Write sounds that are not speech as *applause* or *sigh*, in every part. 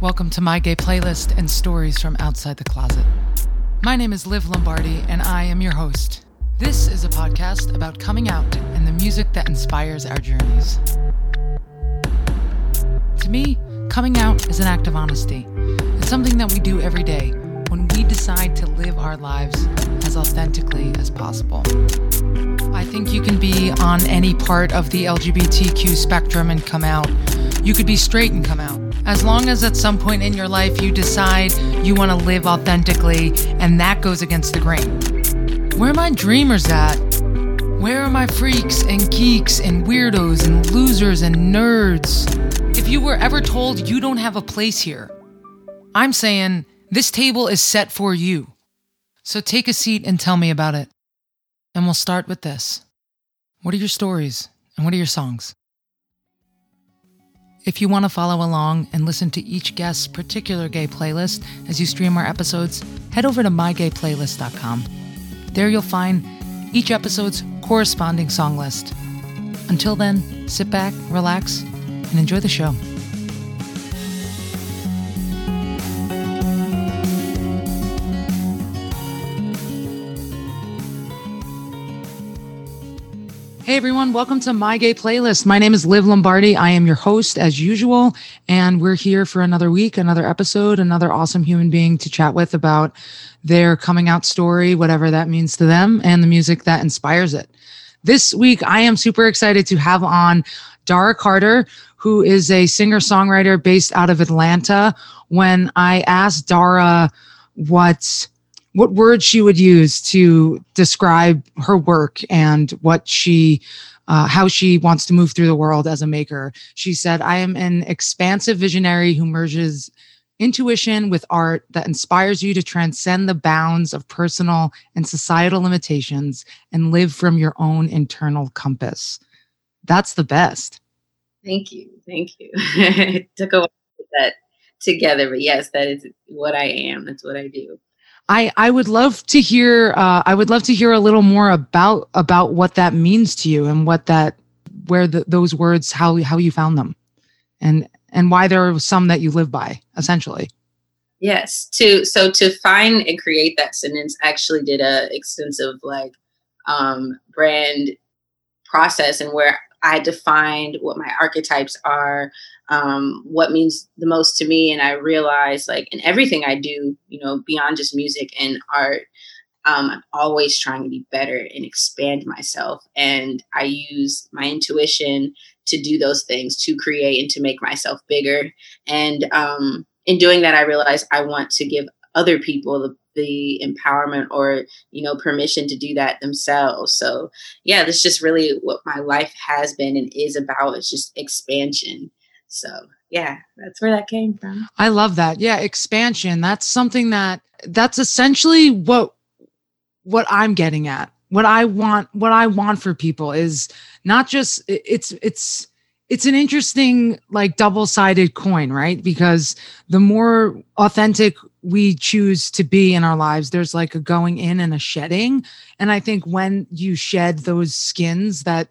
Welcome to my gay playlist and stories from outside the closet. My name is Liv Lombardi, and I am your host. This is a podcast about coming out and the music that inspires our journeys. To me, coming out is an act of honesty. It's something that we do every day when we decide to live our lives as authentically as possible. I think you can be on any part of the LGBTQ spectrum and come out. You could be straight and come out. As long as at some point in your life you decide you want to live authentically and that goes against the grain. Where are my dreamers at? Where are my freaks and geeks and weirdos and losers and nerds? If you were ever told you don't have a place here, I'm saying this table is set for you. So take a seat and tell me about it. And we'll start with this. What are your stories and what are your songs? If you want to follow along and listen to each guest's particular gay playlist as you stream our episodes, head over to mygayplaylist.com. There you'll find each episode's corresponding song list. Until then, sit back, relax, and enjoy the show. Hey everyone, welcome to My Gay Playlist. My name is Liv Lombardi. I am your host as usual, and we're here for another week, another episode, another awesome human being to chat with about their coming out story, whatever that means to them, and the music that inspires it. This week, I am super excited to have on Dara Carter, who is a singer songwriter based out of Atlanta. When I asked Dara what what words she would use to describe her work and what she uh, how she wants to move through the world as a maker. She said i am an expansive visionary who merges intuition with art that inspires you to transcend the bounds of personal and societal limitations and live from your own internal compass. That's the best. Thank you. Thank you. *laughs* It took a while to put that together but yes that is what i am. That's what i do I, I would love to hear uh, I would love to hear a little more about about what that means to you and what that where the, those words how how you found them and and why there are some that you live by essentially. Yes. To so to find and create that sentence actually did a extensive like um brand process and where I defined what my archetypes are, um, what means the most to me. And I realized, like, in everything I do, you know, beyond just music and art, um, I'm always trying to be better and expand myself. And I use my intuition to do those things, to create and to make myself bigger. And um, in doing that, I realized I want to give other people the the empowerment or you know permission to do that themselves so yeah that's just really what my life has been and is about it's just expansion so yeah that's where that came from. I love that. Yeah expansion. That's something that that's essentially what what i'm getting at. What i want what i want for people is not just it's it's it's an interesting like double-sided coin right? Because the more authentic we choose to be in our lives there's like a going in and a shedding. And i think when you shed those skins that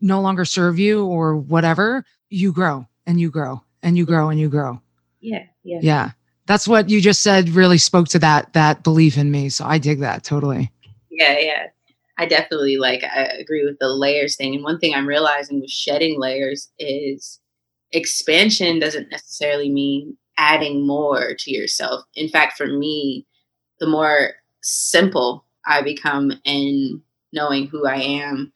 no longer serve you or whatever you grow and you grow and you grow and you grow. Yeah yeah. Yeah. That's what you just said really spoke to that that belief in me. So i dig that totally. Yeah yeah. I definitely like I agree with the layers thing. And one thing I'm realizing with shedding layers is expansion doesn't necessarily mean adding more to yourself. In fact, for me, the more simple I become in knowing who I am,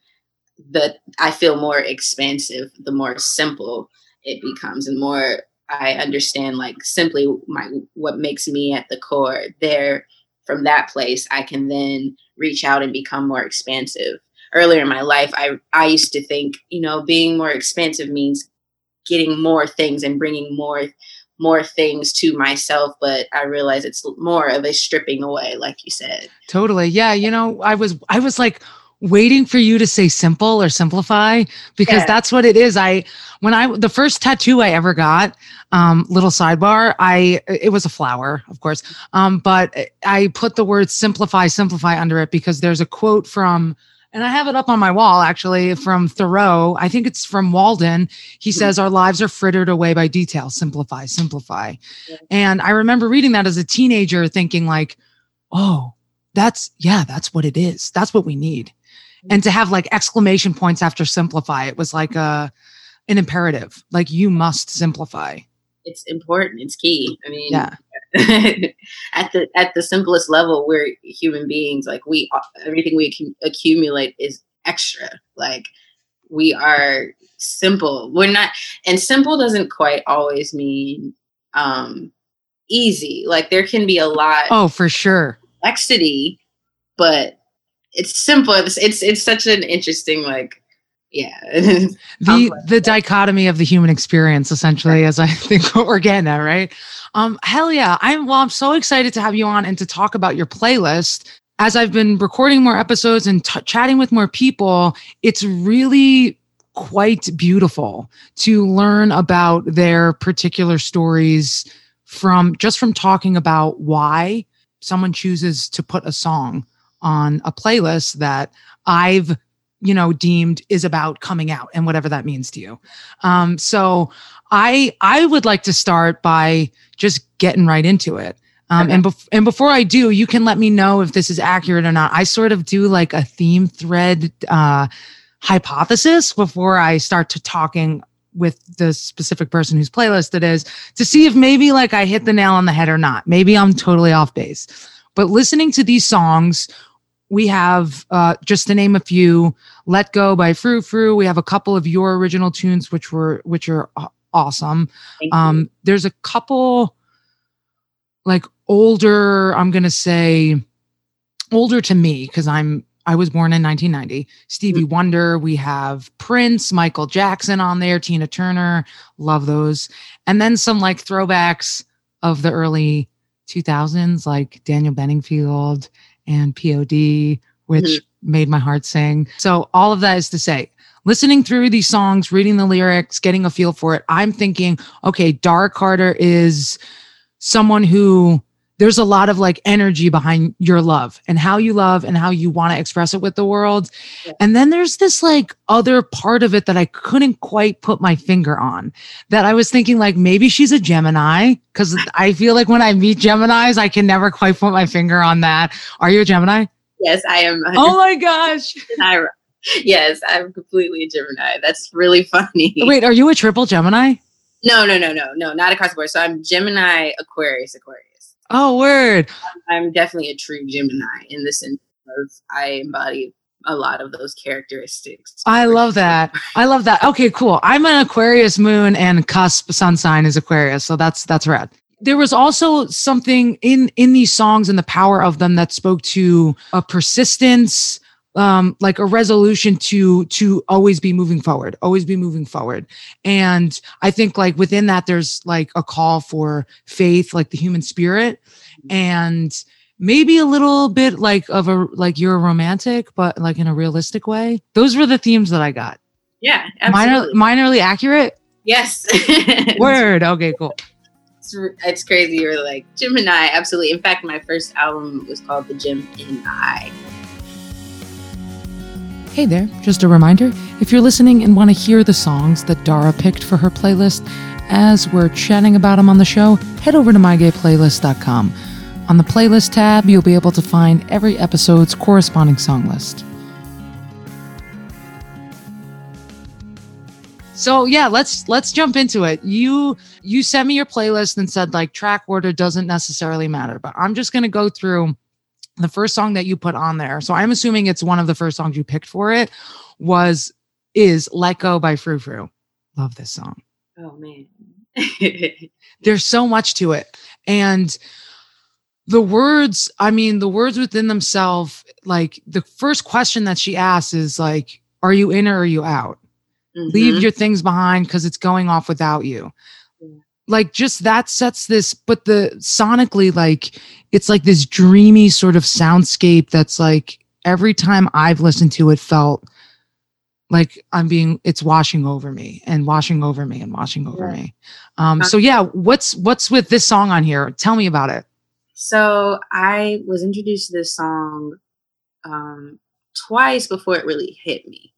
that I feel more expansive, the more simple it becomes and more I understand like simply my what makes me at the core. There from that place I can then reach out and become more expansive. Earlier in my life, I I used to think, you know, being more expansive means getting more things and bringing more more things to myself but i realize it's more of a stripping away like you said totally yeah you know i was i was like waiting for you to say simple or simplify because yeah. that's what it is. I when I the first tattoo I ever got, um, little sidebar, I it was a flower, of course. Um, but I put the word simplify, simplify under it because there's a quote from And I have it up on my wall actually from Thoreau. I think it's from Walden. He Mhm. says, Our lives are frittered away by detail. Simplify, simplify. Yeah. And I remember reading that as a teenager, thinking, like, oh, that's, yeah, that's what it is. That's what we need. And to have like exclamation points after simplify, it was like a, an imperative. Like, you must simplify. It's important. It's key. I mean, Yeah. *laughs* at the at the simplest level, we're human beings. Like we, everything we accu- accumulate is extra. Like we are simple. We're not, and simple doesn't quite always mean um easy. Like there can be a lot Oh, for sure. complexity, but it's simple. It's it's, it's such an interesting like, yeah. *laughs* the complex. the dichotomy of the human experience essentially as i *laughs* think what we're getting at right um hell yeah i'm well i'm so excited to have you on and to talk about your playlist as i've been recording more episodes and t- chatting with more people it's really quite beautiful to learn about their particular stories from just from talking about why someone chooses to put a song on a playlist that i've you know deemed is about coming out and whatever that means to you. Um so i i would like to start by just getting right into it. Um Okay. and bef- and before i do you can let me know if this is accurate or not. I sort of do like a theme thread uh hypothesis before i start to talking with the specific person whose playlist it is to see if maybe like i hit the nail on the head or not. Maybe i'm totally off base. But listening to these songs we have uh, just to name a few let go by frou frou. We have a couple of your original tunes which were which are awesome. Um there's a couple like older i'm gonna say older to me because i'm i was born in 1990 stevie wonder. We have prince michael jackson on there tina turner. Love those. And then some like throwbacks of the early 2000s like daniel Bedingfield and pod which Mhm. made my heart sing so all of that is to say listening through these songs reading the lyrics getting a feel for it i'm thinking okay dara carter is someone who there's a lot of like energy behind your love and how you love and how you want to express it with the world. Yeah. And then there's this like other part of it that I couldn't quite put my finger on that I was thinking like maybe she's a Gemini because I feel like when I meet Geminis, I can never quite put my finger on that. Are you a Gemini? yes, I am. *laughs* Oh my gosh. Yes, I'm completely a Gemini. That's really funny. *laughs* Wait, are you a triple Gemini? No, no, no, no, no, not across the board. So I'm Gemini, Aquarius, Aquarius. Oh, word. I'm definitely a true Gemini in the sense of I embody a lot of those characteristics. I love that. I love that. Okay, cool. I'm an Aquarius moon and cusp sun sign is Aquarius, so that's that's rad. There was also something in in these songs and the power of them that spoke to a persistence, um, like a resolution to to always be moving forward, always be moving forward. And I think like within that, there's like a call for faith, like the human spirit, and maybe a little bit like of a like you're a romantic, but like in a realistic way. Those were the themes that I got. Yeah, Minor, absolutely. minorly accurate. yes. *laughs* Word. Okay, cool. It's, it's crazy. You're like Gemini, absolutely. In fact, my first album was called The Gem in I. Hey there, just a reminder if you're listening and want to hear the songs that Dara picked for her playlist as we're chatting about them on the show, head over to mygayplaylist.com. On the playlist tab, you'll be able to find every episode's corresponding song list. So yeah, let's let's jump into it. You you sent me your playlist and said like track order doesn't necessarily matter, but I'm just gonna go through the first song that you put on there. So I'm assuming it's one of the first songs you picked for it was is Let Go by Frou Frou. Love this song. Oh man. *laughs* There's so much to it. And the words, I mean, the words within themselves, like the first question that she asks is like, are you in or are you out? leave Mhm. your things behind because it's going off without you. Like just that sets this, but the sonically, like it's like this dreamy sort of soundscape that's like every time I've listened to it felt like I'm being it's washing over me and washing over me and washing over Yeah. me. Um so yeah, what's what's with this song on here? Tell me about it. So I was introduced to this song um, twice before it really hit me.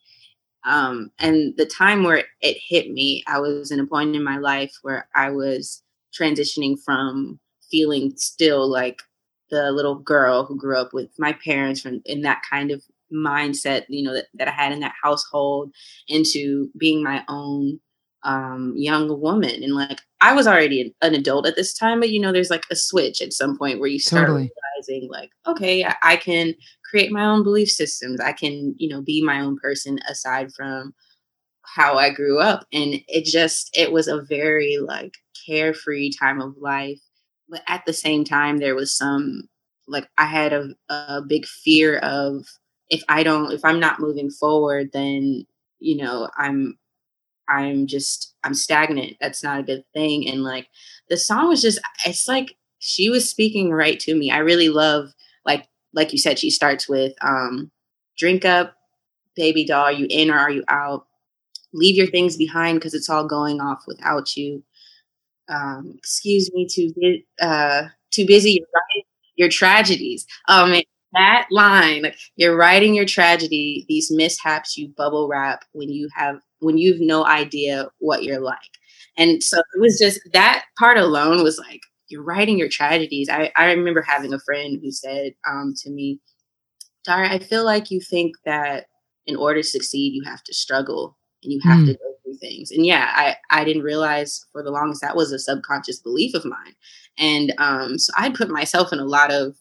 Um, and the time where it hit me, I was in a point in my life where I was transitioning from feeling still like the little girl who grew up with my parents from in that kind of mindset, you know, that, that I had in that household into being my own um, young woman. And like, I was already an, adult at this time, but you know, there's like a switch at some point where you start totally. realizing, like, okay, I, I, can create my own belief systems. I can, you know, be my own person aside from how I grew up. And it just, it was a very like carefree time of life. But at the same time, there was some, like, I had a, a big fear of if I don't, if I'm not moving forward, then, you know, I'm, I'm just I'm stagnant. That's not a good thing. And like the song was just it's like she was speaking right to me. I really love like like you said, she starts with um drink up, baby doll, are you in or are you out? Leave your things behind because it's all going off without you. Um, excuse me, too uh too busy, your tragedies. Um that line, like you're writing your tragedy, these mishaps you bubble wrap when you have when you've no idea what you're like. And so it was just that part alone was like, you're writing your tragedies. I, I remember having a friend who said um, to me, Dara, I feel like you think that in order to succeed, you have to struggle and you have mm. to go through things. And yeah, I, I didn't realize for the longest that was a subconscious belief of mine. And um, so I'd put myself in a lot of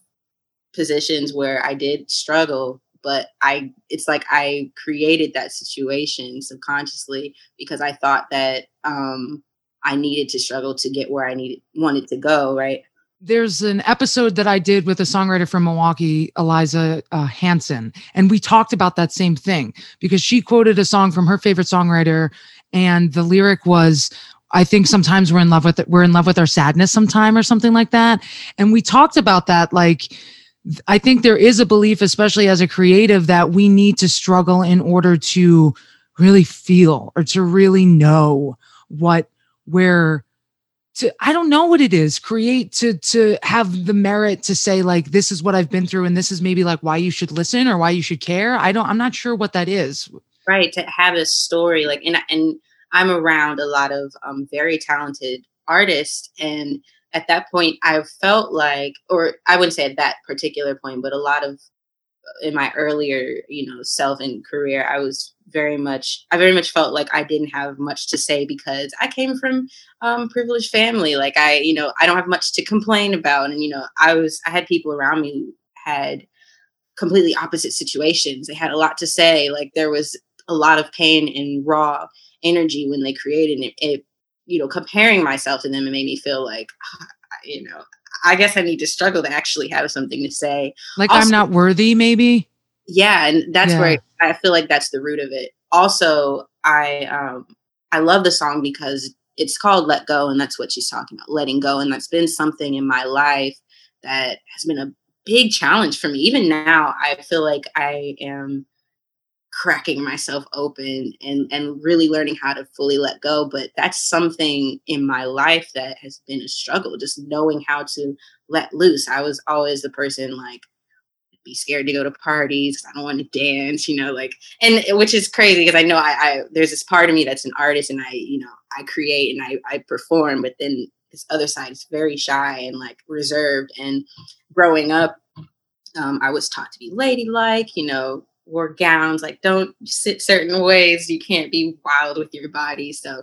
positions where I did struggle but I it's like I created that situation subconsciously because I thought that um I needed to struggle to get where I needed wanted to go, right? There's an episode that I did with a songwriter from Milwaukee, Eliza uh, Hanson, and we talked about that same thing because she quoted a song from her favorite songwriter, and the lyric was, I think sometimes we're in love with it. We're in love with our sadness sometime or something like that. And we talked about that, like, I think there is a belief, especially as a creative, that we need to struggle in order to really feel or to really know what where to I don't know what it is create to to have the merit to say like this is what I've been through and this is maybe like why you should listen or why you should care. I don't I'm not sure what that is. Right, to have a story like and and I'm around a lot of um very talented artists and at that point I felt like, or I wouldn't say at that particular point, but a lot of uh, in my earlier, you know, self and career, I was very much, I very much felt like I didn't have much to say because I came from um, privileged family. Like I, you know, I don't have much to complain about, and you know, I was, I had people around me had completely opposite situations. They had a lot to say. Like there was a lot of pain and raw energy when they created it. It you know, comparing myself to them, it made me feel like, you know, I guess I need to struggle to actually have something to say. Like also, I'm not worthy, maybe. Yeah, and that's yeah. where I feel like that's the root of it. Also, I um I love the song because it's called Let Go, and that's what she's talking about, letting go. And that's been something in my life that has been a big challenge for me. Even now, I feel like I am cracking myself open and and really learning how to fully let go but that's something in my life that has been a struggle just knowing how to let loose. I was always the person like be scared to go to parties i don't want to dance you know like and which is crazy because i know I, I there's this part of me that's an artist and i you know i create and i i perform but then this other side is very shy and like reserved and growing up um, i was taught to be ladylike you know wore gowns like don't sit certain ways you can't be wild with your body. So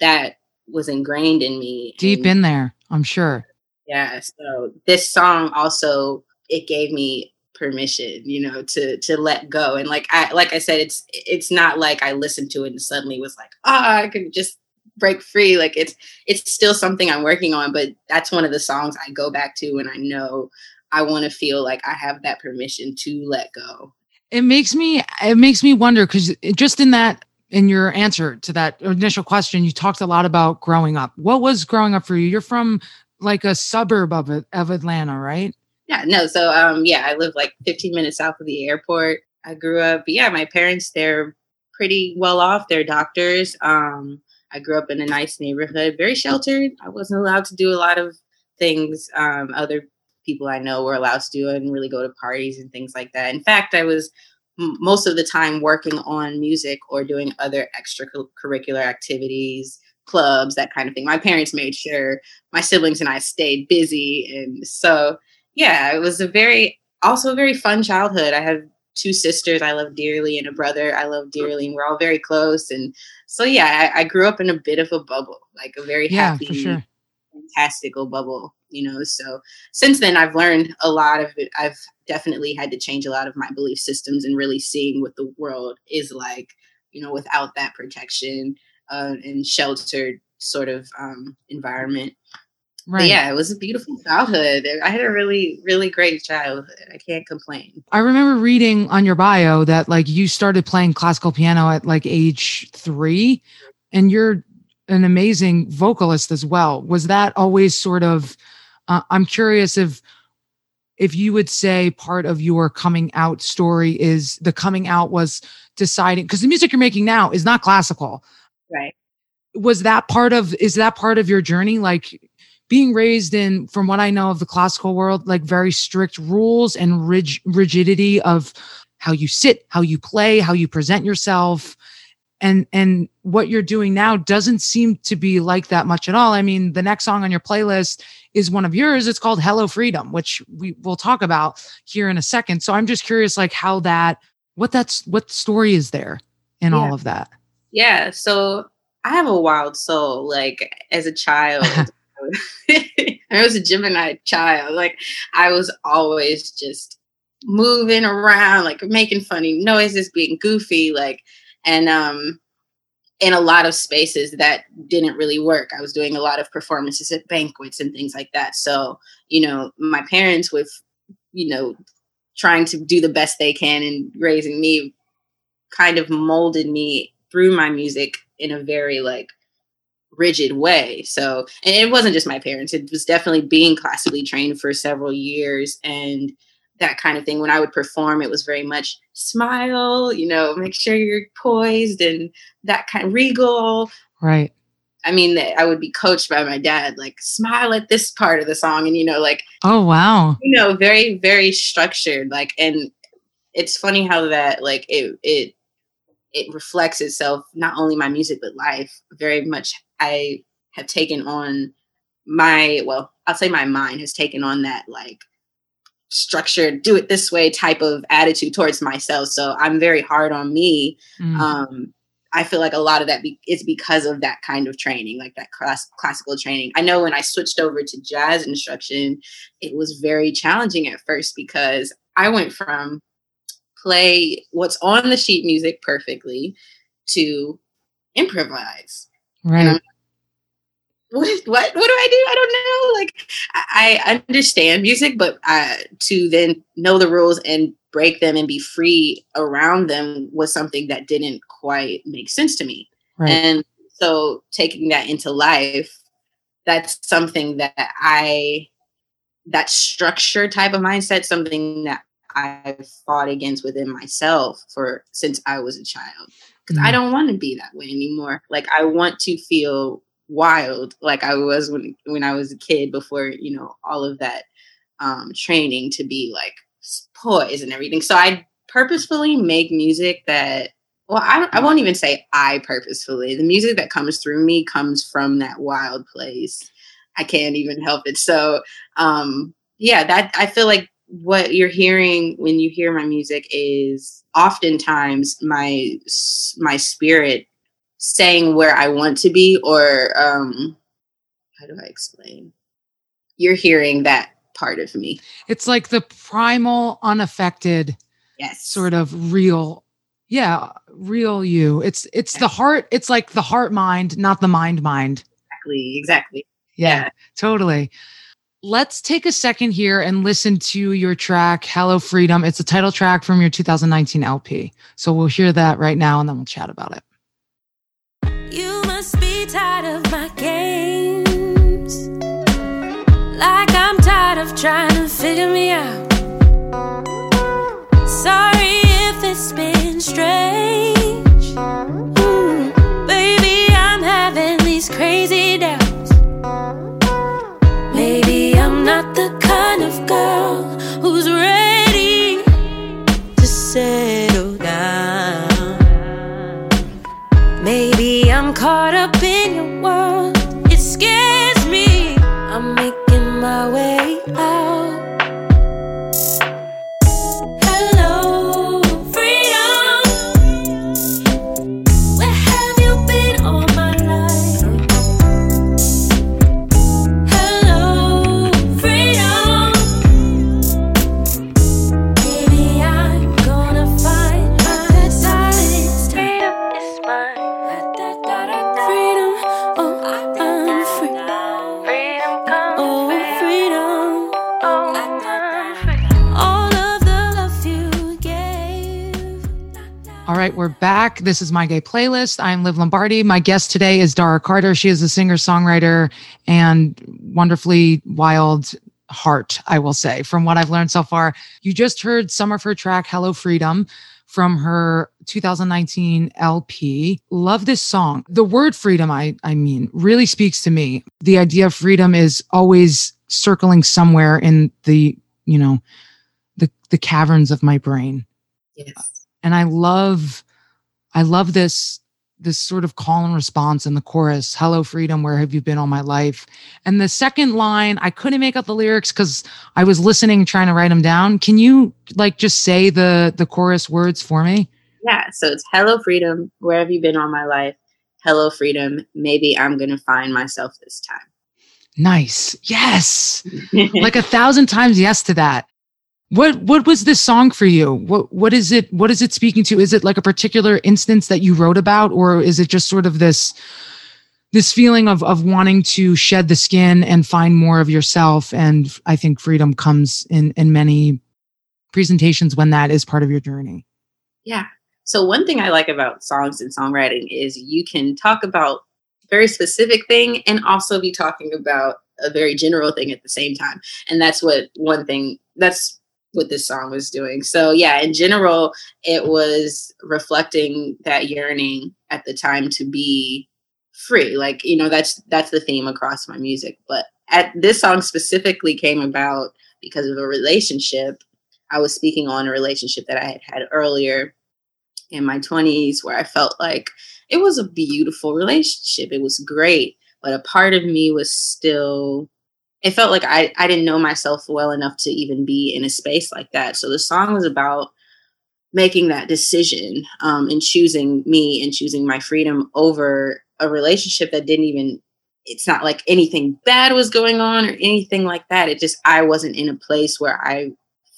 that was ingrained in me deep and, in there i'm sure. Yeah so this song also it gave me permission you know to to let go. And like i like i said it's it's not like i listened to it and suddenly was like ah oh, i could just break free. Like it's it's still something i'm working on but that's one of the songs i go back to when i know i want to feel like i have that permission to let go it makes me it makes me wonder because just in that in your answer to that initial question you talked a lot about growing up. What was growing up for you? You're from like a suburb of of atlanta right? Yeah no so um yeah i live like 15 minutes south of the airport. I grew up yeah my parents they're pretty well off. They're doctors. Um i grew up in a nice neighborhood very sheltered. I wasn't allowed to do a lot of things um other people I know were allowed to do and really go to parties and things like that. In fact, I was most of the time working on music or doing other extracurricular activities, clubs, that kind of thing. My parents made sure my siblings and I stayed busy. And so, yeah, it was a very, also a very fun childhood. I have two sisters I love dearly and a brother I love dearly, and we're all very close. And so, yeah, I, I grew up in a bit of a bubble, like a very yeah, happy, sure. fantastical bubble, you know. So, since then, I've learned a lot of it. I've definitely had to change a lot of my belief systems and really seeing what the world is like, you know, without that protection uh, and sheltered sort of um, environment. Right. But yeah, it was a beautiful childhood. I had a really, really great childhood. I can't complain. I remember reading on your bio that like you started playing classical piano at like age three, and you're an amazing vocalist as well. Was that always sort of? Uh, I'm curious if if you would say part of your coming out story is the coming out was deciding because the music you're making now is not classical. Right. Was that part of is that part of your journey like being raised in, from what I know of the classical world, like very strict rules and rig- rigidity of how you sit, how you play, how you present yourself. And, and what you're doing now doesn't seem to be like that much at all. I mean, the next song on your playlist is one of yours. It's called Hello Freedom, which we will talk about here in a second. So I'm just curious, like how that, what that's, what story is there in yeah. all of that? Yeah. So I have a wild soul. Like as a child, *laughs* *laughs* I was a Gemini child. Like I was always just moving around, like making funny noises, being goofy, like and um in a lot of spaces that didn't really work. I was doing a lot of performances at banquets and things like that. So, you know, my parents with, you know, trying to do the best they can and raising me kind of molded me through my music in a very like rigid way. So, and it wasn't just my parents, it was definitely being classically trained for several years and that kind of thing. When I would perform, it was very much smile, you know, make sure you're poised and that kind of regal. Right. I mean, I would be coached by my dad, like smile at this part of the song, and you know, like oh wow, you know, very very structured. Like, and it's funny how that like it it it reflects itself not only my music but life very much I have taken on my, well, I'll say my mind has taken on that like structured, do it this way type of attitude towards myself. So I'm very hard on me. Mm. Um, I feel like a lot of that be- is because of that kind of training, like that class- classical training. I know when I switched over to jazz instruction, it was very challenging at first because I went from play what's on the sheet music perfectly to improvise. Right what what what do I do? I don't know. Like I, understand music, but uh, to then know the rules and break them and be free around them was something that didn't quite make sense to me. Right. And so taking that into life, that's something that I that structure type of mindset, something that I've fought against within myself for since I was a child. Because mm. I don't want to be that way anymore. Like I want to feel wild like I was when when I was a kid before you know all of that um, training to be like poised and everything. So I purposefully make music that well I I won't even say I purposefully. The music that comes through me comes from that wild place. I can't even help it. So um yeah, that I feel like what you're hearing when you hear my music is oftentimes my my spirit saying where I want to be or um how do I explain? You're hearing that part of me. It's like the primal unaffected yes sort of real yeah, real you. It's it's the heart, it's like the heart mind, not the mind mind. Exactly, exactly. Yeah, yeah, totally. Let's take a second here and listen to your track, Hello Freedom. It's a title track from your 2019 LP. So we'll hear that right now and then we'll chat about it trying to figure me out. Sorry if it's been strange. Ooh, baby, I'm having these crazy doubts. Maybe I'm not the kind of girl who's ready to settle down. Maybe I'm caught up in your world. It scares me. I'm making my way. Right, we're back. This is my gay playlist. I'm Liv Lombardi. My guest today is Dara Carter. She is a singer, songwriter, and wonderfully wild heart, I will say, from what I've learned so far. You just heard some of her track, Hello Freedom, from her 2019 LP. Love this song. The word freedom, I, I mean, really speaks to me. The idea of freedom is always circling somewhere in the, you know, the, the caverns of my brain. Yes and I love, I love this this sort of call and response in the chorus hello freedom where have you been all my life? And the second line i couldn't make out the lyrics because i was listening trying to write them down. Can you like just say the the chorus words for me? Yeah so it's hello freedom where have you been all my life? Hello freedom maybe i'm gonna find myself this time. Nice. Yes. *laughs* Like a thousand times yes to that what what was this song for you? What what is it what is it speaking to? Is it like a particular instance that you wrote about or is it just sort of this this feeling of of wanting to shed the skin and find more of yourself and I think freedom comes in in many presentations when that is part of your journey. Yeah. So one thing I like about songs and songwriting is you can talk about very specific thing and also be talking about a very general thing at the same time. And that's what one thing that's what this song was doing. So yeah, in general, it was reflecting that yearning at the time to be free. Like, you know, that's that's the theme across my music. But at this song specifically came about because of a relationship. I was speaking on a relationship that I had had earlier in my 20s where I felt like it was a beautiful relationship. It was great, but a part of me was still it felt like I, I didn't know myself well enough to even be in a space like that. So the song was about making that decision um, and choosing me and choosing my freedom over a relationship that didn't even it's not like anything bad was going on or anything like that it just i wasn't in a place where i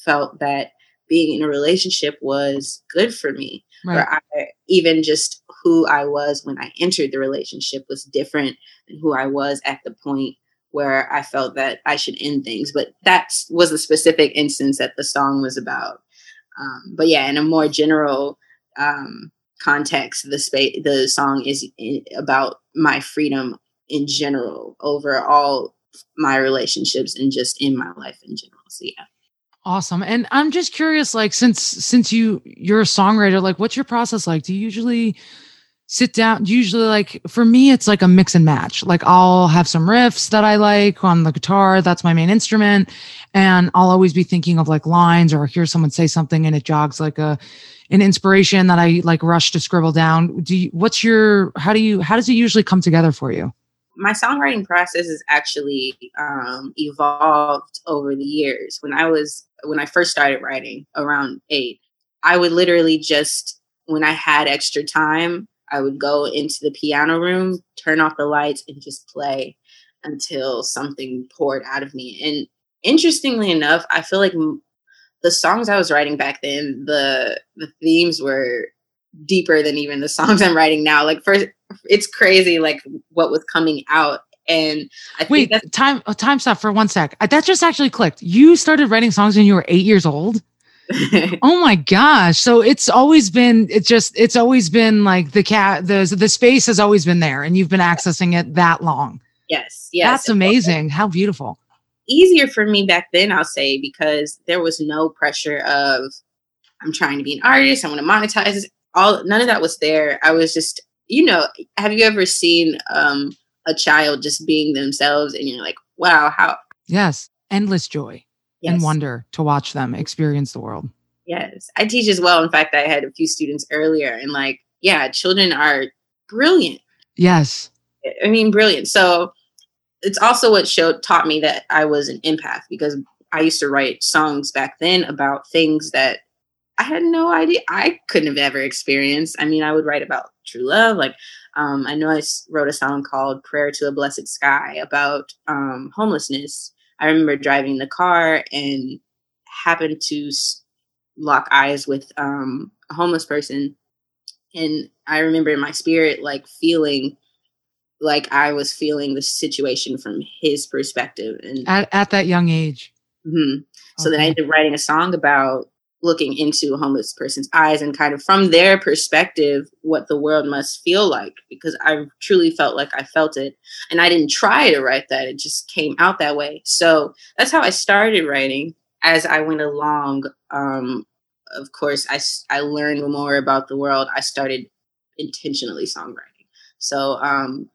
felt that being in a relationship was good for me right. or I, even just who i was when i entered the relationship was different than who i was at the point where I felt that I should end things. But that was a specific instance that the song was about. Um, but yeah, in a more general um, context, the space, the song is about my freedom in general over all my relationships and just in my life in general. So yeah. Awesome. And I'm just curious, like, since since you you're a songwriter, like, what's your process like? Do you usually sit down usually like for me it's like a mix and match. Like i'll have some riffs that i like on the guitar that's my main instrument and i'll always be thinking of like lines or hear someone say something and it jogs like a an inspiration that i like rush to scribble down. Do you what's your how do you how does it usually come together for you? My songwriting process has actually um, evolved over the years. When i was when i first started writing around eight i would literally just when i had extra time I would go into the piano room, turn off the lights, and just play until something poured out of me. And interestingly enough, I feel like the songs I was writing back then, the the themes were deeper than even the *laughs* songs I'm writing now. Like first, it's crazy, like what was coming out. And I think wait, time oh, time stop for one sec. That just actually clicked. You started writing songs when you were eight years old. *laughs* oh my gosh. So it's always been it's just it's always been like the cat the the space has always been there and you've been accessing it that long. Yes. Yes. That's amazing. How beautiful. Easier for me back then, I'll say, because there was no pressure of I'm trying to be an artist, I want to monetize this. All none of that was there. I was just, you know, have you ever seen um a child just being themselves and you're like, wow, how Yes. Endless joy yes. and wonder to watch them experience the world. Yes, I teach as well. In fact, I had a few students earlier, and like, yeah, children are brilliant. Yes, I mean, brilliant. So it's also what showed taught me that I was an empath because I used to write songs back then about things that I had no idea I couldn't have ever experienced. I mean, I would write about true love. Like, um, I know I wrote a song called "Prayer to a Blessed Sky" about um, homelessness I remember driving the car and happened to lock eyes with um, a homeless person. And I remember in my spirit, like feeling like I was feeling the situation from his perspective. And at, at that young age. Mm-hmm. So okay. then I ended up writing a song about looking into a homeless person's eyes and kind of from their perspective what the world must feel like because I truly felt like I felt it and I didn't try to write that it just came out that way. So that's how I started writing as I went along um, of course I, I learned more about the world. I started intentionally songwriting. So um,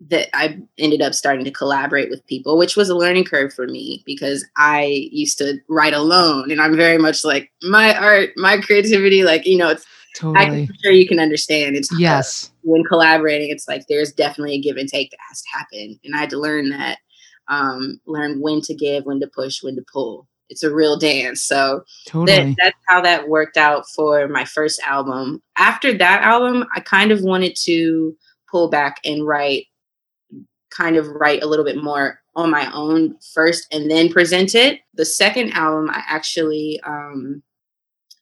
that I ended up starting to collaborate with people, which was a learning curve for me because I used to write alone. And I'm very much like my art, my creativity, like, you know, it's totally. I'm sure you can understand. It's yes. when collaborating, it's like there's definitely a give and take that has to happen. And I had to learn that, um, learn when to give, when to push, when to pull. It's a real dance. So totally. that, that's how that worked out for my first album. After that album, I kind of wanted to pull back and write kind of write a little bit more on my own first and then present it. The second album, I actually, um,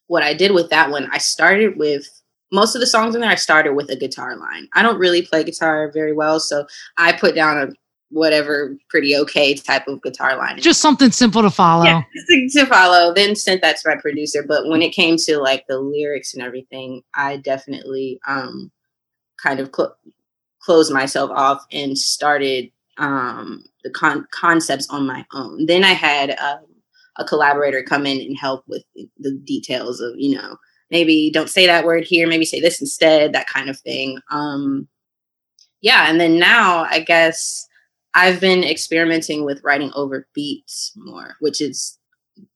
what I did with that one, I started with most of the songs in there, I started with a guitar line. I don't really play guitar very well, so I put down a whatever pretty okay type of guitar line. Just something simple to follow. Yeah, *laughs* to follow. Then sent that to my producer. But when it came to like the lyrics and everything, I definitely um kind of cl- closed myself off and started um, the con- concepts on my own. Then I had um, a collaborator come in and help with the details of, you know, maybe don't say that word here, maybe say this instead, that kind of thing. Um, yeah, and then now I guess I've been experimenting with writing over beats more, which is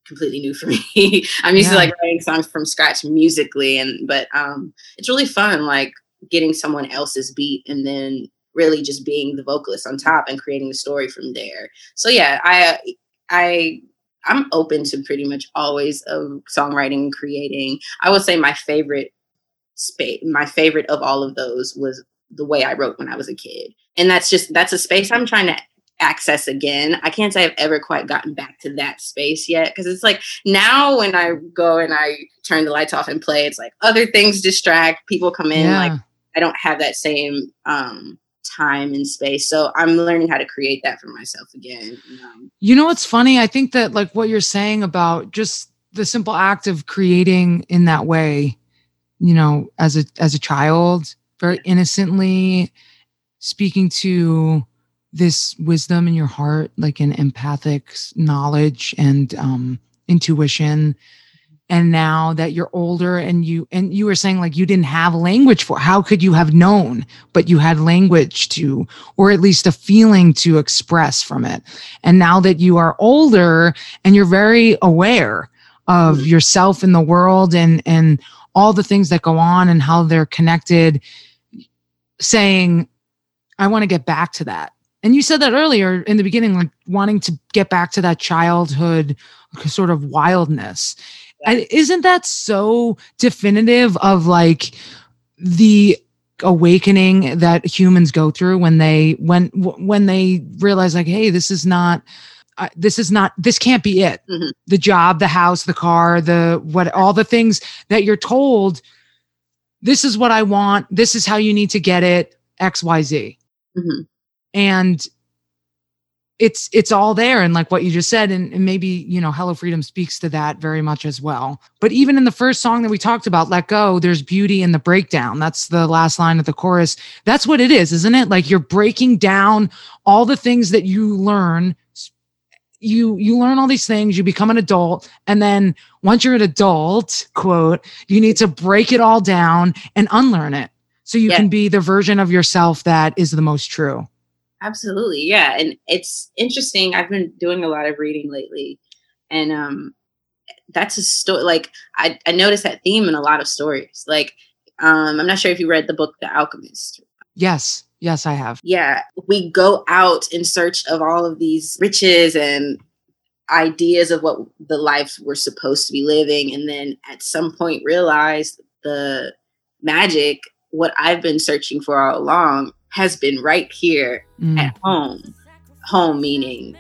completely new for *laughs* me. I'm used yeah. to like writing songs from scratch musically and but um it's really fun like getting someone else's beat and then really just being the vocalist on top and creating the story from there. So yeah, I I I'm open to pretty much always of songwriting and creating. I would say my favorite space my favorite of all of those was the way I wrote when I was a kid. And that's just that's a space I'm trying to access again. I can't say I've ever quite gotten back to that space yet because it's like now when I go and I turn the lights off and play, it's like other things distract. People come in yeah. like I don't have that same um, time and space. So I'm learning how to create that for myself again. Um, you know what's funny? I think that like what you're saying about just the simple act of creating in that way, you know, as a as a child, very innocently speaking to this wisdom in your heart, like an empathic knowledge and um, intuition and now that you're older and you and you were saying like you didn't have language for how could you have known? But you had language to or at least a feeling to express from it. And now that you are older and you're very aware of mm. yourself in the world and and all the things that go on and how they're connected saying i want to get back to that. And you said that earlier in the beginning like wanting to get back to that childhood sort of wildness isn't that so definitive of like the awakening that humans go through when they when when they realize like hey this is not uh, this is not this can't be it mm-hmm. the job the house the car the what all the things that you're told this is what i want this is how you need to get it xyz mm-hmm. and it's it's all there. And like what you just said and, and, maybe you know hello freedom speaks to that very much as well. But even in the first song that we talked about let go there's beauty in the breakdown. That's the last line of the chorus. That's what it is isn't it? Like you're breaking down all the things that you learn. You you learn all these things you become an adult and then once you're an adult quote you need to break it all down and unlearn it so you yeah. can be the version of yourself that is the most true Absolutely. Yeah. And it's interesting. I've been doing a lot of reading lately. And um that's a story like I, I noticed that theme in a lot of stories. Like um I'm not sure if you read the book The Alchemist. Yes. Yes, I have. Yeah. We go out in search of all of these riches and ideas of what the life we're supposed to be living. And then at some point realize the magic, what I've been searching for all along has been right here mm. at home. Home meaning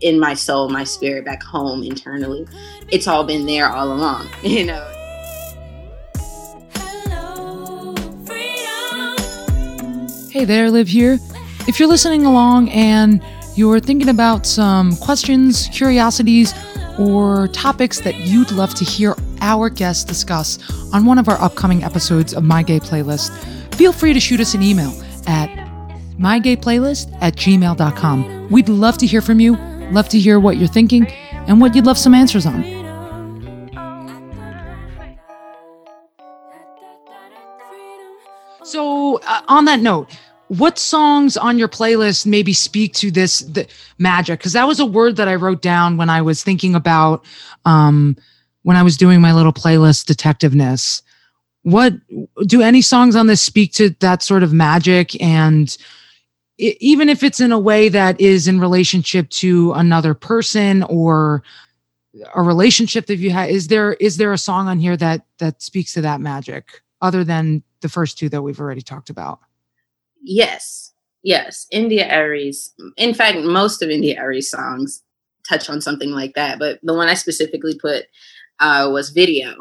in my soul, my spirit, back home internally. It's all been there all along, *laughs* you know. Hey there, Liv here. If you're listening along and you're thinking about some questions, curiosities, or topics that you'd love to hear our guests discuss on one of our upcoming episodes of My Gay Playlist, feel free to shoot us an email at mygayplaylist at gmail.com. We'd love to hear from you, love to hear what you're thinking, and what you'd love some answers on. So, uh, on that note, what songs on your playlist maybe speak to this the magic? Because that was a word that I wrote down when I was thinking about um, when I was doing my little playlist detectiveness. What do any songs on this speak to that sort of magic and even if it's in a way that is in relationship to another person or a relationship that you had is there is there a song on here that that speaks to that magic other than the first two that we've already talked about yes yes India.Arie. in fact most of India.Arie's songs touch on something like that but the one i specifically put uh was video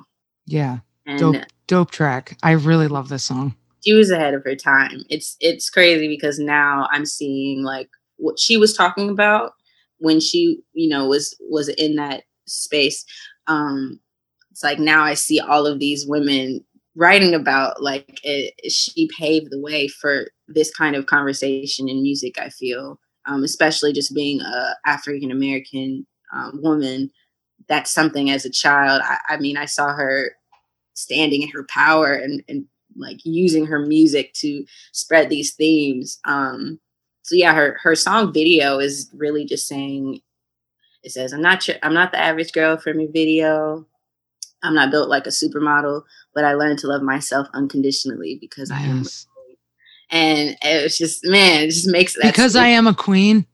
yeah and dope, dope track i really love this song she was ahead of her time. It's it's crazy because now I'm seeing like what she was talking about when she, you know, was was in that space. Um it's like now I see all of these women writing about like it, she paved the way for this kind of conversation in music, I feel. Um, especially just being a African American um, woman. That's something as a child. I, I mean, I saw her standing in her power and, and like using her music to spread these themes. Um, so yeah, her her song video is really just saying it says, I'm not I'm not the average girl from your video. I'm not built like a supermodel, but I learned to love myself unconditionally because yes. I am. And it was just man, it just makes that because I am a queen.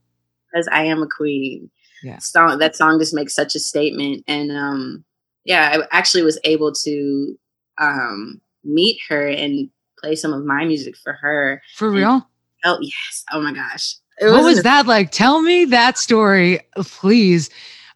Because I am a queen. Yeah. Song that song just makes such a statement. And um yeah, I actually was able to um meet her and play some of my music for her. For real? Oh yes. Oh my gosh. what was that like? Tell me that story, please.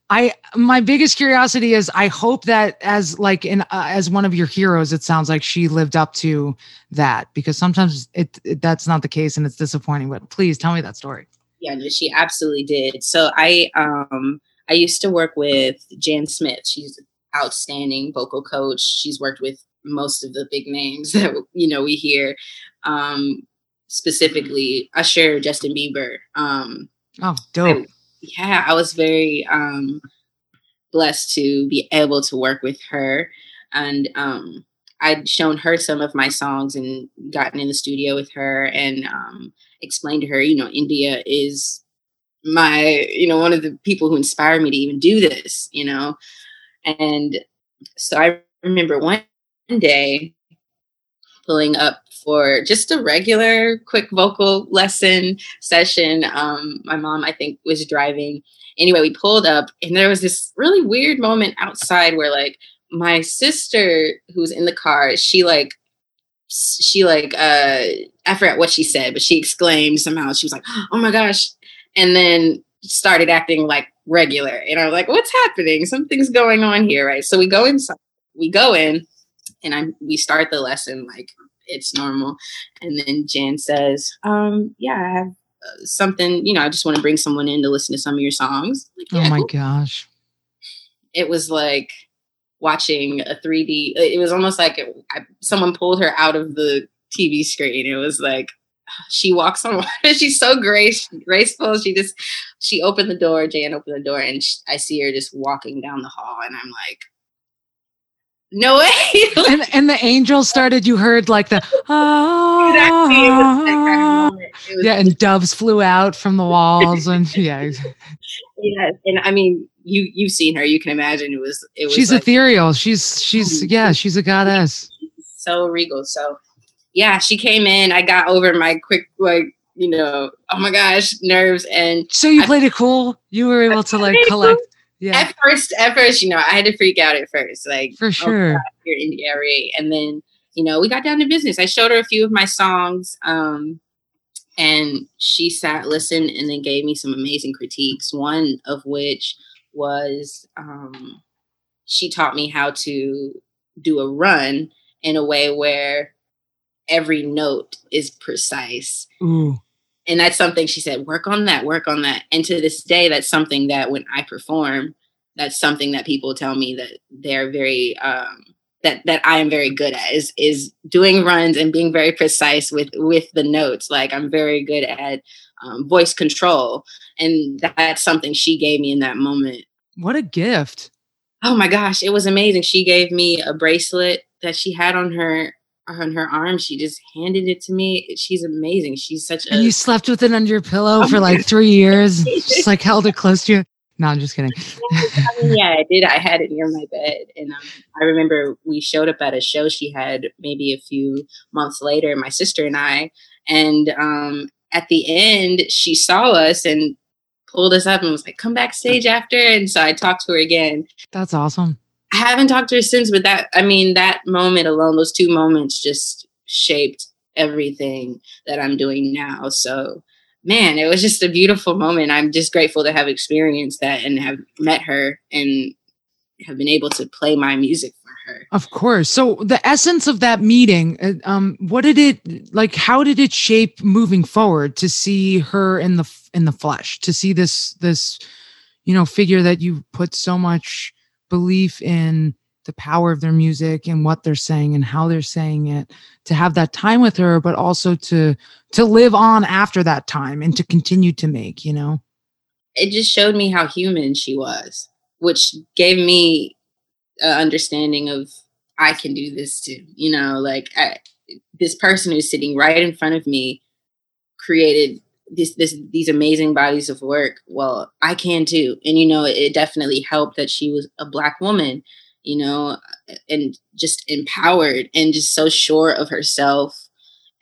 I my biggest curiosity is I hope that as like in uh, as one of your heroes, it sounds like she lived up to that because sometimes it, it, that's not the case and it's disappointing. But please tell me that story. Yeah, no, she absolutely did. So I um I used to work with Jan Smith. She's outstanding vocal coach. She's worked with most of the big names *laughs* that you know we hear. Um, specifically, Usher, Justin Bieber. Um, oh, dope! I, yeah, I was very um, blessed to be able to work with her, and um, I'd shown her some of my songs and gotten in the studio with her and um, explained to her, you know, India is my, you know, one of the people who inspired me to even do this, you know, and so I remember one day pulling up for just a regular quick vocal lesson session. Um, my mom, I think, was driving. Anyway, we pulled up and there was this really weird moment outside where like my sister who's in the car, she like she like uh I forgot what she said, but she exclaimed somehow. She was like, "Oh my gosh!" And then started acting like regular, and I was like, "What's happening? Something's going on here, right?" So we go inside. We go in, and I we start the lesson like it's normal, and then Jan says, um, "Yeah, I have uh, something. You know, I just want to bring someone in to listen to some of your songs." Like, oh yeah, oh my cool. gosh! It was like watching a 3D. It was almost like it, I, someone pulled her out of the TV screen. It was like she walks on water. *laughs* She's so grace, graceful. She just she opened the door. Jan opened the door, and she, I see her just walking down the hall, and I'm like, no way. *laughs* and and the angels started. You heard like the *laughs* ah, exactly. kind of yeah, and doves flew out from the walls, *laughs* and yeah, yeah. And I mean, you you've seen her. You can imagine it was it was. She's like, ethereal. She's she's oh, yeah. She's a goddess. So regal. So yeah, she came in. I got over my quick like you know, oh my gosh, nerves and. So you played it cool. You were able to like collect. Cool yeah. At first, at first, you know, I had to freak out at first, like for sure. Oh God, you're in the area, and then you know, we got down to business. I showed her a few of my songs, um, and she sat, listened, and then gave me some amazing critiques. One of which was um, she taught me how to do a run in a way where every note is precise. Ooh and that's something she said work on that work on that and to this day that's something that when i perform that's something that people tell me that they're very um, that that I am very good at is is doing runs and being very precise with with the notes. Like I'm very good at um, voice control, and that's something she gave me in that moment. What a gift! Oh my gosh, it was amazing. She gave me a bracelet that she had on her on her arm. She just handed it to me. She's amazing. She's such a. And you slept with it under your pillow for like *laughs* three years. *laughs* just like held it close to you. No, I'm just kidding. I *laughs* mean, yeah, I did. I had it near my bed, and um, I remember we showed up at a show she had maybe a few months later. My sister and I, and um, at the end, she saw us and pulled us up and was like, "Come backstage after." And so I talked to her again. That's awesome. I haven't talked to her since, but that I mean, that moment alone, those two moments, just shaped everything that I'm doing now. So man, it was just a beautiful moment. I'm just grateful to have experienced that and have met her and have been able to play my music for her. Of course. So the essence of that meeting, uh, um, what did it like? How did it shape moving forward to see her in the in the flesh, to see this this you know figure that you put so much belief in the power of their music and what they're saying and how they're saying it to have that time with her but also to to live on after that time and to continue to make you know? It just showed me how human she was which gave me an understanding of i can do this too you know? Like I, this person who's sitting right in front of me created this this these amazing bodies of work well i can too and you know it definitely helped that she was a black woman you know, and just empowered and just so sure of herself.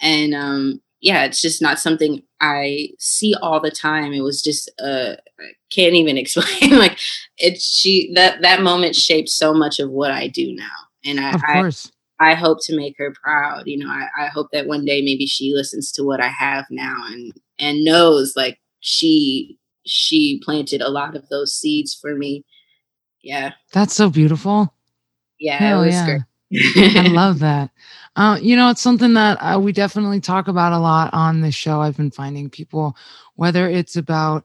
And um, yeah, it's just not something I see all the time. It was just uh, I can't even *laughs* explain. like it's she that that moment shaped so much of what I do now, and I, of course. I, I hope to make her proud. You know, I, I hope that one day maybe she listens to what I have now and and knows like she she planted a lot of those seeds for me yeah. That's so beautiful. Yeah, Hell it was yeah. great. I *laughs* love that. Uh, you know, it's something that uh, we definitely talk about a lot on the show. I've been finding people, whether it's about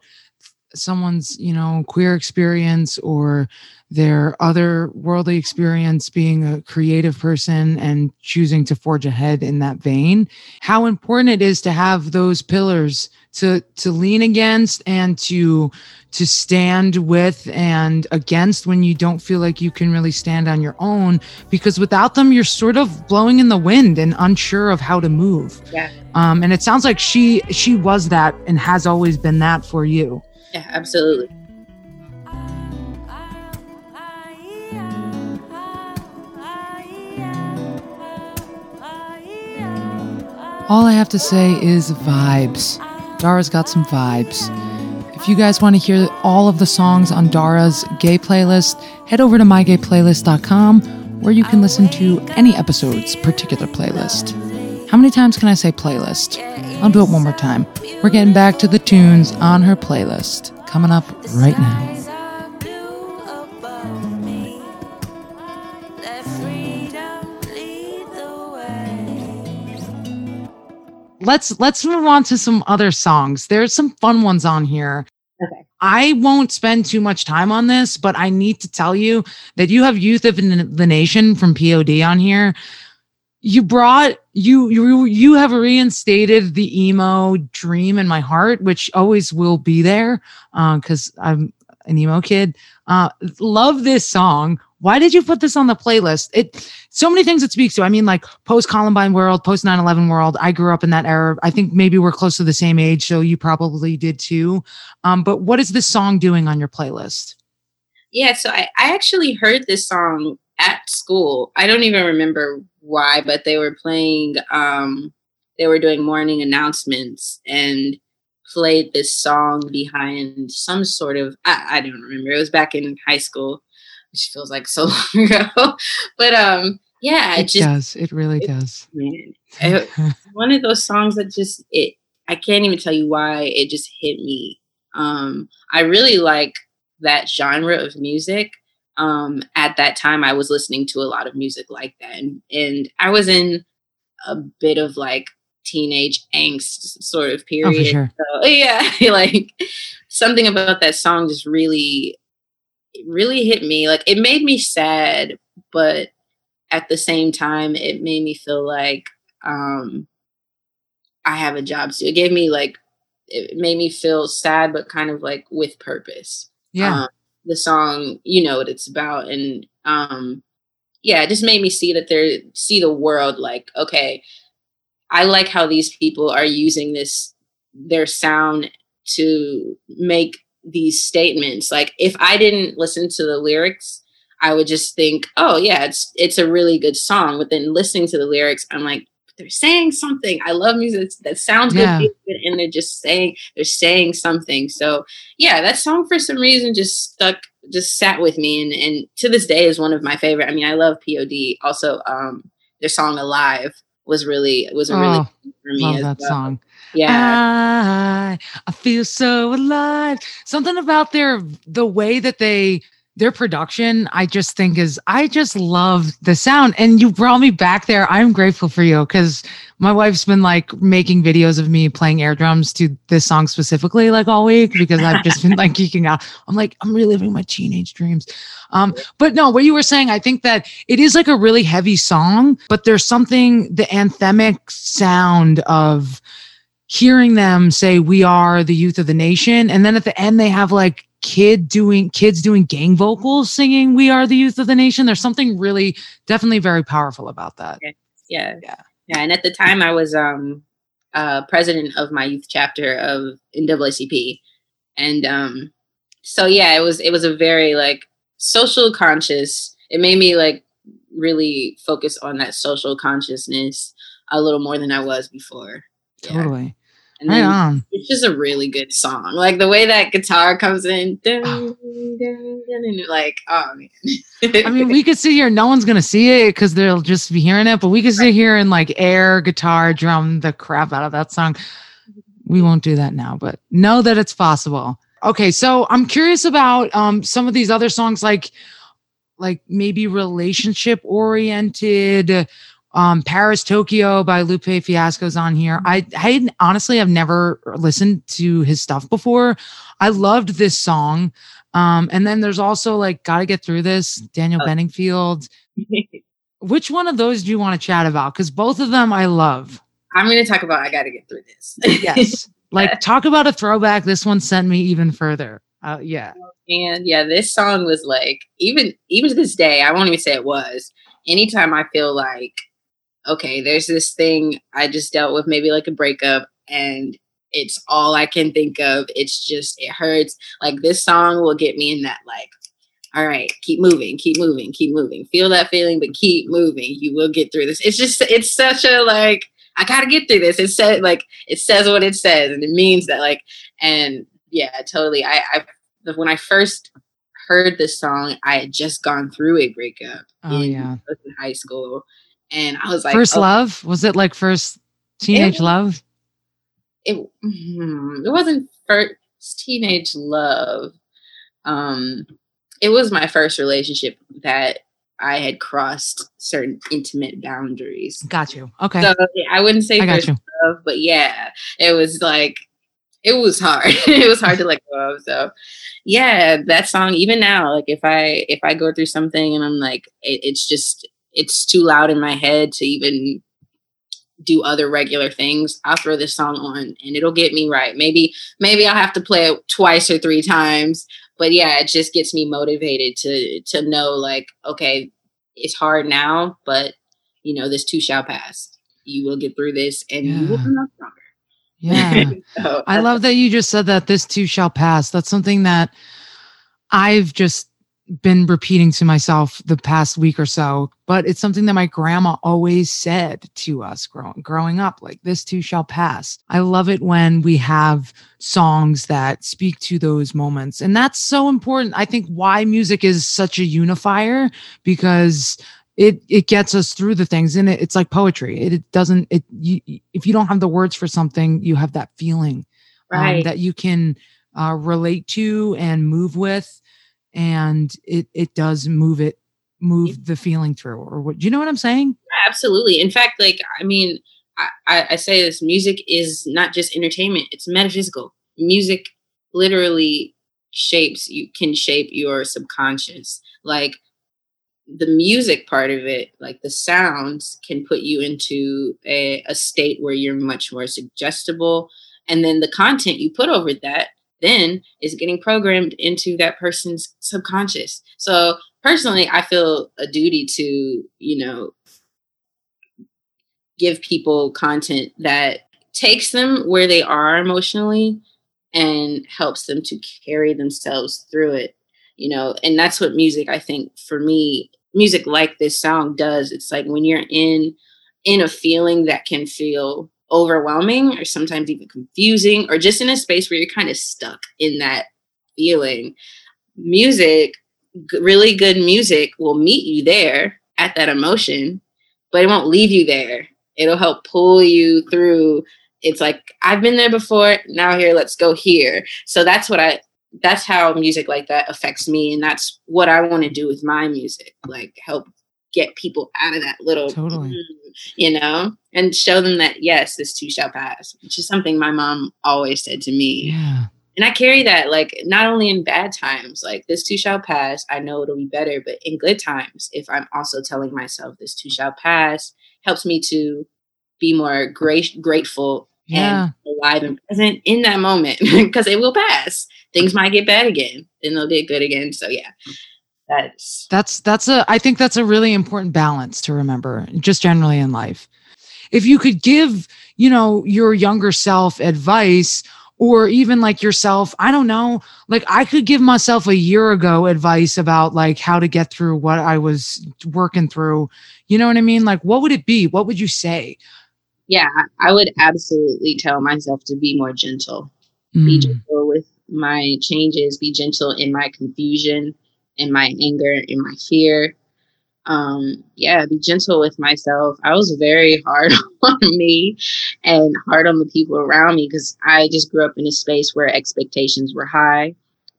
someone's, you know, queer experience or their other worldly experience being a creative person and choosing to forge ahead in that vein, how important it is to have those pillars to to lean against and to to stand with and against when you don't feel like you can really stand on your own because without them you're sort of blowing in the wind and unsure of how to move. Yeah. Um and it sounds like she she was that and has always been that for you yeah absolutely all I have to say is vibes. Dara's got some vibes. If you guys want to hear all of the songs on Dara's gay playlist, head over to mygayplaylist.com where you can listen to any episode's particular playlist. How many times can I say playlist? I'll do it one more time. We're getting back to the tunes on her playlist coming up right now. let's let's move on to some other songs. There's some fun ones on here. Okay. I won't spend too much time on this, but I need to tell you that you have Youth of the Nation from POD on here. You brought you you you have reinstated the emo dream in my heart, which always will be there because uh, I'm an emo kid. Uh, love this song why did you put this on the playlist? It so many things it speaks to. I mean, like post Columbine world, post 9-11 world. I grew up in that era. I think maybe we're close to the same age, so you probably did too. Um, but what is this song doing on your playlist? Yeah, so I, I actually heard this song at school. I don't even remember why, but they were playing um they were doing morning announcements and played this song behind some sort of I, I don't remember. It was back in high school which feels like so *laughs* long ago. but um, yeah, it just does. It really it, does. Man, it, *laughs* one of those songs that just it. I can't even tell you why it just hit me. Um, I really like that genre of music. Um, at that time, I was listening to a lot of music like that, and, and I was in a bit of like teenage angst sort of period. Oh, sure. So *laughs* yeah, *laughs* like something about that song just really really hit me. Like it made me sad, but at the same time, it made me feel like um, I have a job to. It gave me like it made me feel sad, but kind of like with purpose. Yeah. Um, the song, you know what it's about, and um, yeah, it just made me see that there see the world like okay, I like how these people are using this their sound to make these statements. Like if I didn't listen to the lyrics, I would just think, "Oh yeah, it's it's a really good song." But then listening to the lyrics, I'm like, "They're saying something." I love music that sounds Yeah. good, and they're just saying they're saying something. So yeah, that song for some reason just stuck, just sat with me, and and to this day is one of my favorite. I mean, I love Pod. Also, um, their song "Alive" was really was a really Oh, good for me Love that well. song. Yeah, I I feel so alive. Something about their the way that they their production, I just think is I just love the sound. And you brought me back there. I'm grateful for you because my wife's been like making videos of me playing air drums to this song specifically like all week because I've just been like *laughs* geeking out. I'm like, I'm reliving my teenage dreams. Um, but no, what you were saying, I think that it is like a really heavy song, but there's something the anthemic sound of hearing them say we are the youth of the nation and then at the end they have like kid doing kids doing gang vocals singing we are the youth of the nation there's something really definitely very powerful about that yeah, Yeah. yeah. And at the time, I was um uh president of my youth chapter of NAACP, and um so yeah, it was it was a very like social conscious. It made me like really focus on that social consciousness a little more than I was before. Yeah. totally And right then on it's just a really good song. Like the way that guitar comes in, dun, Oh. dun, dun, and you're like, oh man. i mean *laughs* we could sit here no one's gonna see it because they'll just be hearing it but we could sit here and like air guitar drum the crap out of that song we won't do that now but know that it's possible okay so i'm curious about um some of these other songs like like maybe relationship oriented um paris tokyo by lupe fiasco's on here. I i honestly have never listened to his stuff before. I loved this song. Um and then there's also like gotta get through this daniel Oh. Bedingfield. *laughs* Which one of those do you want to chat about? Because both of them i love. I'm gonna talk about I gotta get through this. yes. *laughs* Like talk about a throwback. This one sent me even further. Uh, yeah. And yeah, this song was like even even to this day, I won't even say it was. Anytime I feel like, okay, there's this thing I just dealt with, maybe like a breakup, and it's all I can think of. It's just it hurts. Like this song will get me in that like, all right, keep moving, keep moving, keep moving. Feel that feeling, but keep moving. You will get through this. It's just it's such a like I gotta get through this. It said like it says what it says, and it means that like and yeah, totally. I I when I first heard this song, I had just gone through a breakup Oh, in, yeah. in high school, and I was like, first oh, love was it like first teenage was- love It hmm, it wasn't first teenage love. Um, it was my first relationship that I had crossed certain intimate boundaries. got you okay So I wouldn't say i first love, but yeah, it was like it was hard. *laughs* it was hard to let go of. So yeah, that song even now, like if I if I go through something and I'm like it, it's just it's too loud in my head to even do other regular things, I'll throw this song on and it'll get me right. Maybe maybe I'll have to play it twice or three times, but yeah, it just gets me motivated to to know like okay, it's hard now, but you know this too shall pass. You will get through this and you will come out stronger. yeah *laughs* So I love that you just said that this too shall pass. That's something that I've just been repeating to myself the past week or so, but it's something that my grandma always said to us growing growing up like this too shall pass. I love it when we have songs that speak to those moments. And that's so important. I think why music is such a unifier because it it gets us through the things and it, it's like poetry. It, it doesn't it you, if you don't have the words for something, you have that feeling um, right. that you can uh, relate to and move with, and it it does move it move the feeling through. Or what? Do you know what I'm saying? Absolutely. In fact, like I mean, I, I, I say this: music is not just entertainment; it's metaphysical. Music literally shapes you can shape your subconscious like the music part of it like the sounds can put you into a, a state where you're much more suggestible and then the content you put over that then is getting programmed into that person's subconscious. So personally i feel a duty to you know give people content that takes them where they are emotionally and helps them to carry themselves through it you know and that's what music i think for me music like this song does. It's like when you're in in a feeling that can feel overwhelming or sometimes even confusing or just in a space where you're kind of stuck in that feeling music really good music will meet you there at that emotion but it won't leave you there it'll help pull you through it's like I've been there before. Now here, let's go here. So that's what I. That's how music like that affects me, and that's what I want to do with my music. Like help get people out of that little, totally. you know, and show them that yes, this too shall pass, which is something my mom always said to me. Yeah. And I carry that like not only in bad times, like this too shall pass. I know it'll be better, but in good times, if I'm also telling myself this too shall pass, helps me to be more great, grateful yeah. and alive and present in that moment *laughs* because it will pass. Things might get bad again, then they'll get good again. So yeah, that's that's that's a. I think that's a really important balance to remember, just generally in life. If you could give, you know, your younger self advice or even like yourself i don't know like i could give myself a year ago advice about like how to get through what i was working through you know what i mean like what would it be what would you say yeah, I would absolutely tell myself to be more gentle. Mm. Be gentle with my changes, be gentle in my confusion, in my anger, in my fear. Um, yeah, be gentle with myself. I was very *laughs* hard on me and hard on the people around me because I just grew up in a space where expectations were high.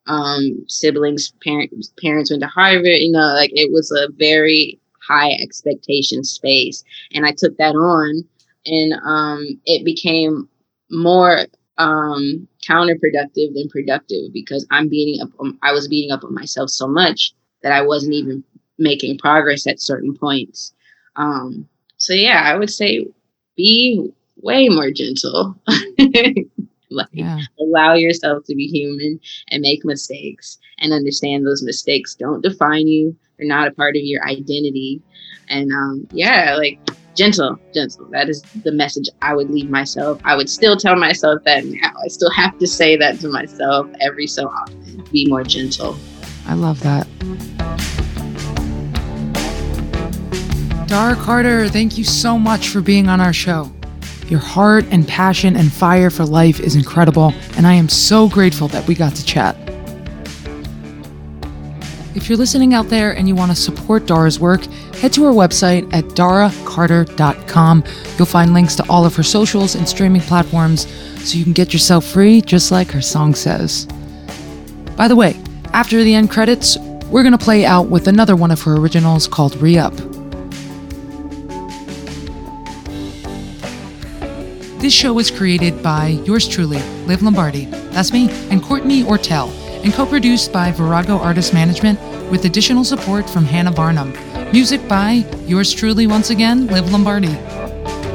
Um, siblings, parents, parents went to Harvard. You know, like it was a very high expectation space, and I took that on and um, it became more um, counterproductive than productive because I'm beating up. I was beating up on myself so much that I wasn't even making progress at certain points. Um, so yeah, I would say be way more gentle. *laughs* like yeah. allow yourself to be human and make mistakes and understand those mistakes don't define you. They're not a part of your identity. And um, yeah, like gentle, gentle. That is the message I would leave myself. I would still tell myself that now. I still have to say that to myself every so often. Be more gentle. I love that. Dara Carter, thank you so much for being on our show. Your heart and passion and fire for life is incredible, and I am so grateful that we got to chat. If you're listening out there and you want to support Dara's work, head to her website at daracarter.com. You'll find links to all of her socials and streaming platforms so you can get yourself free just like her song says. By the way, after the end credits, we're going to play out with another one of her originals called Re Up. This show was created by yours truly, Liv Lombardi, that's me, and Courtney Ortel, and co produced by Virago Artist Management with additional support from Hannah Barnum. Music by yours truly, once again, Liv Lombardi.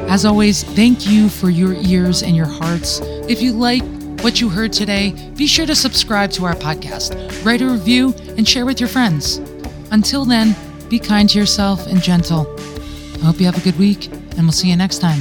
As always, thank you for your ears and your hearts. If you like what you heard today, be sure to subscribe to our podcast, write a review, and share with your friends. Until then, be kind to yourself and gentle. I hope you have a good week, and we'll see you next time.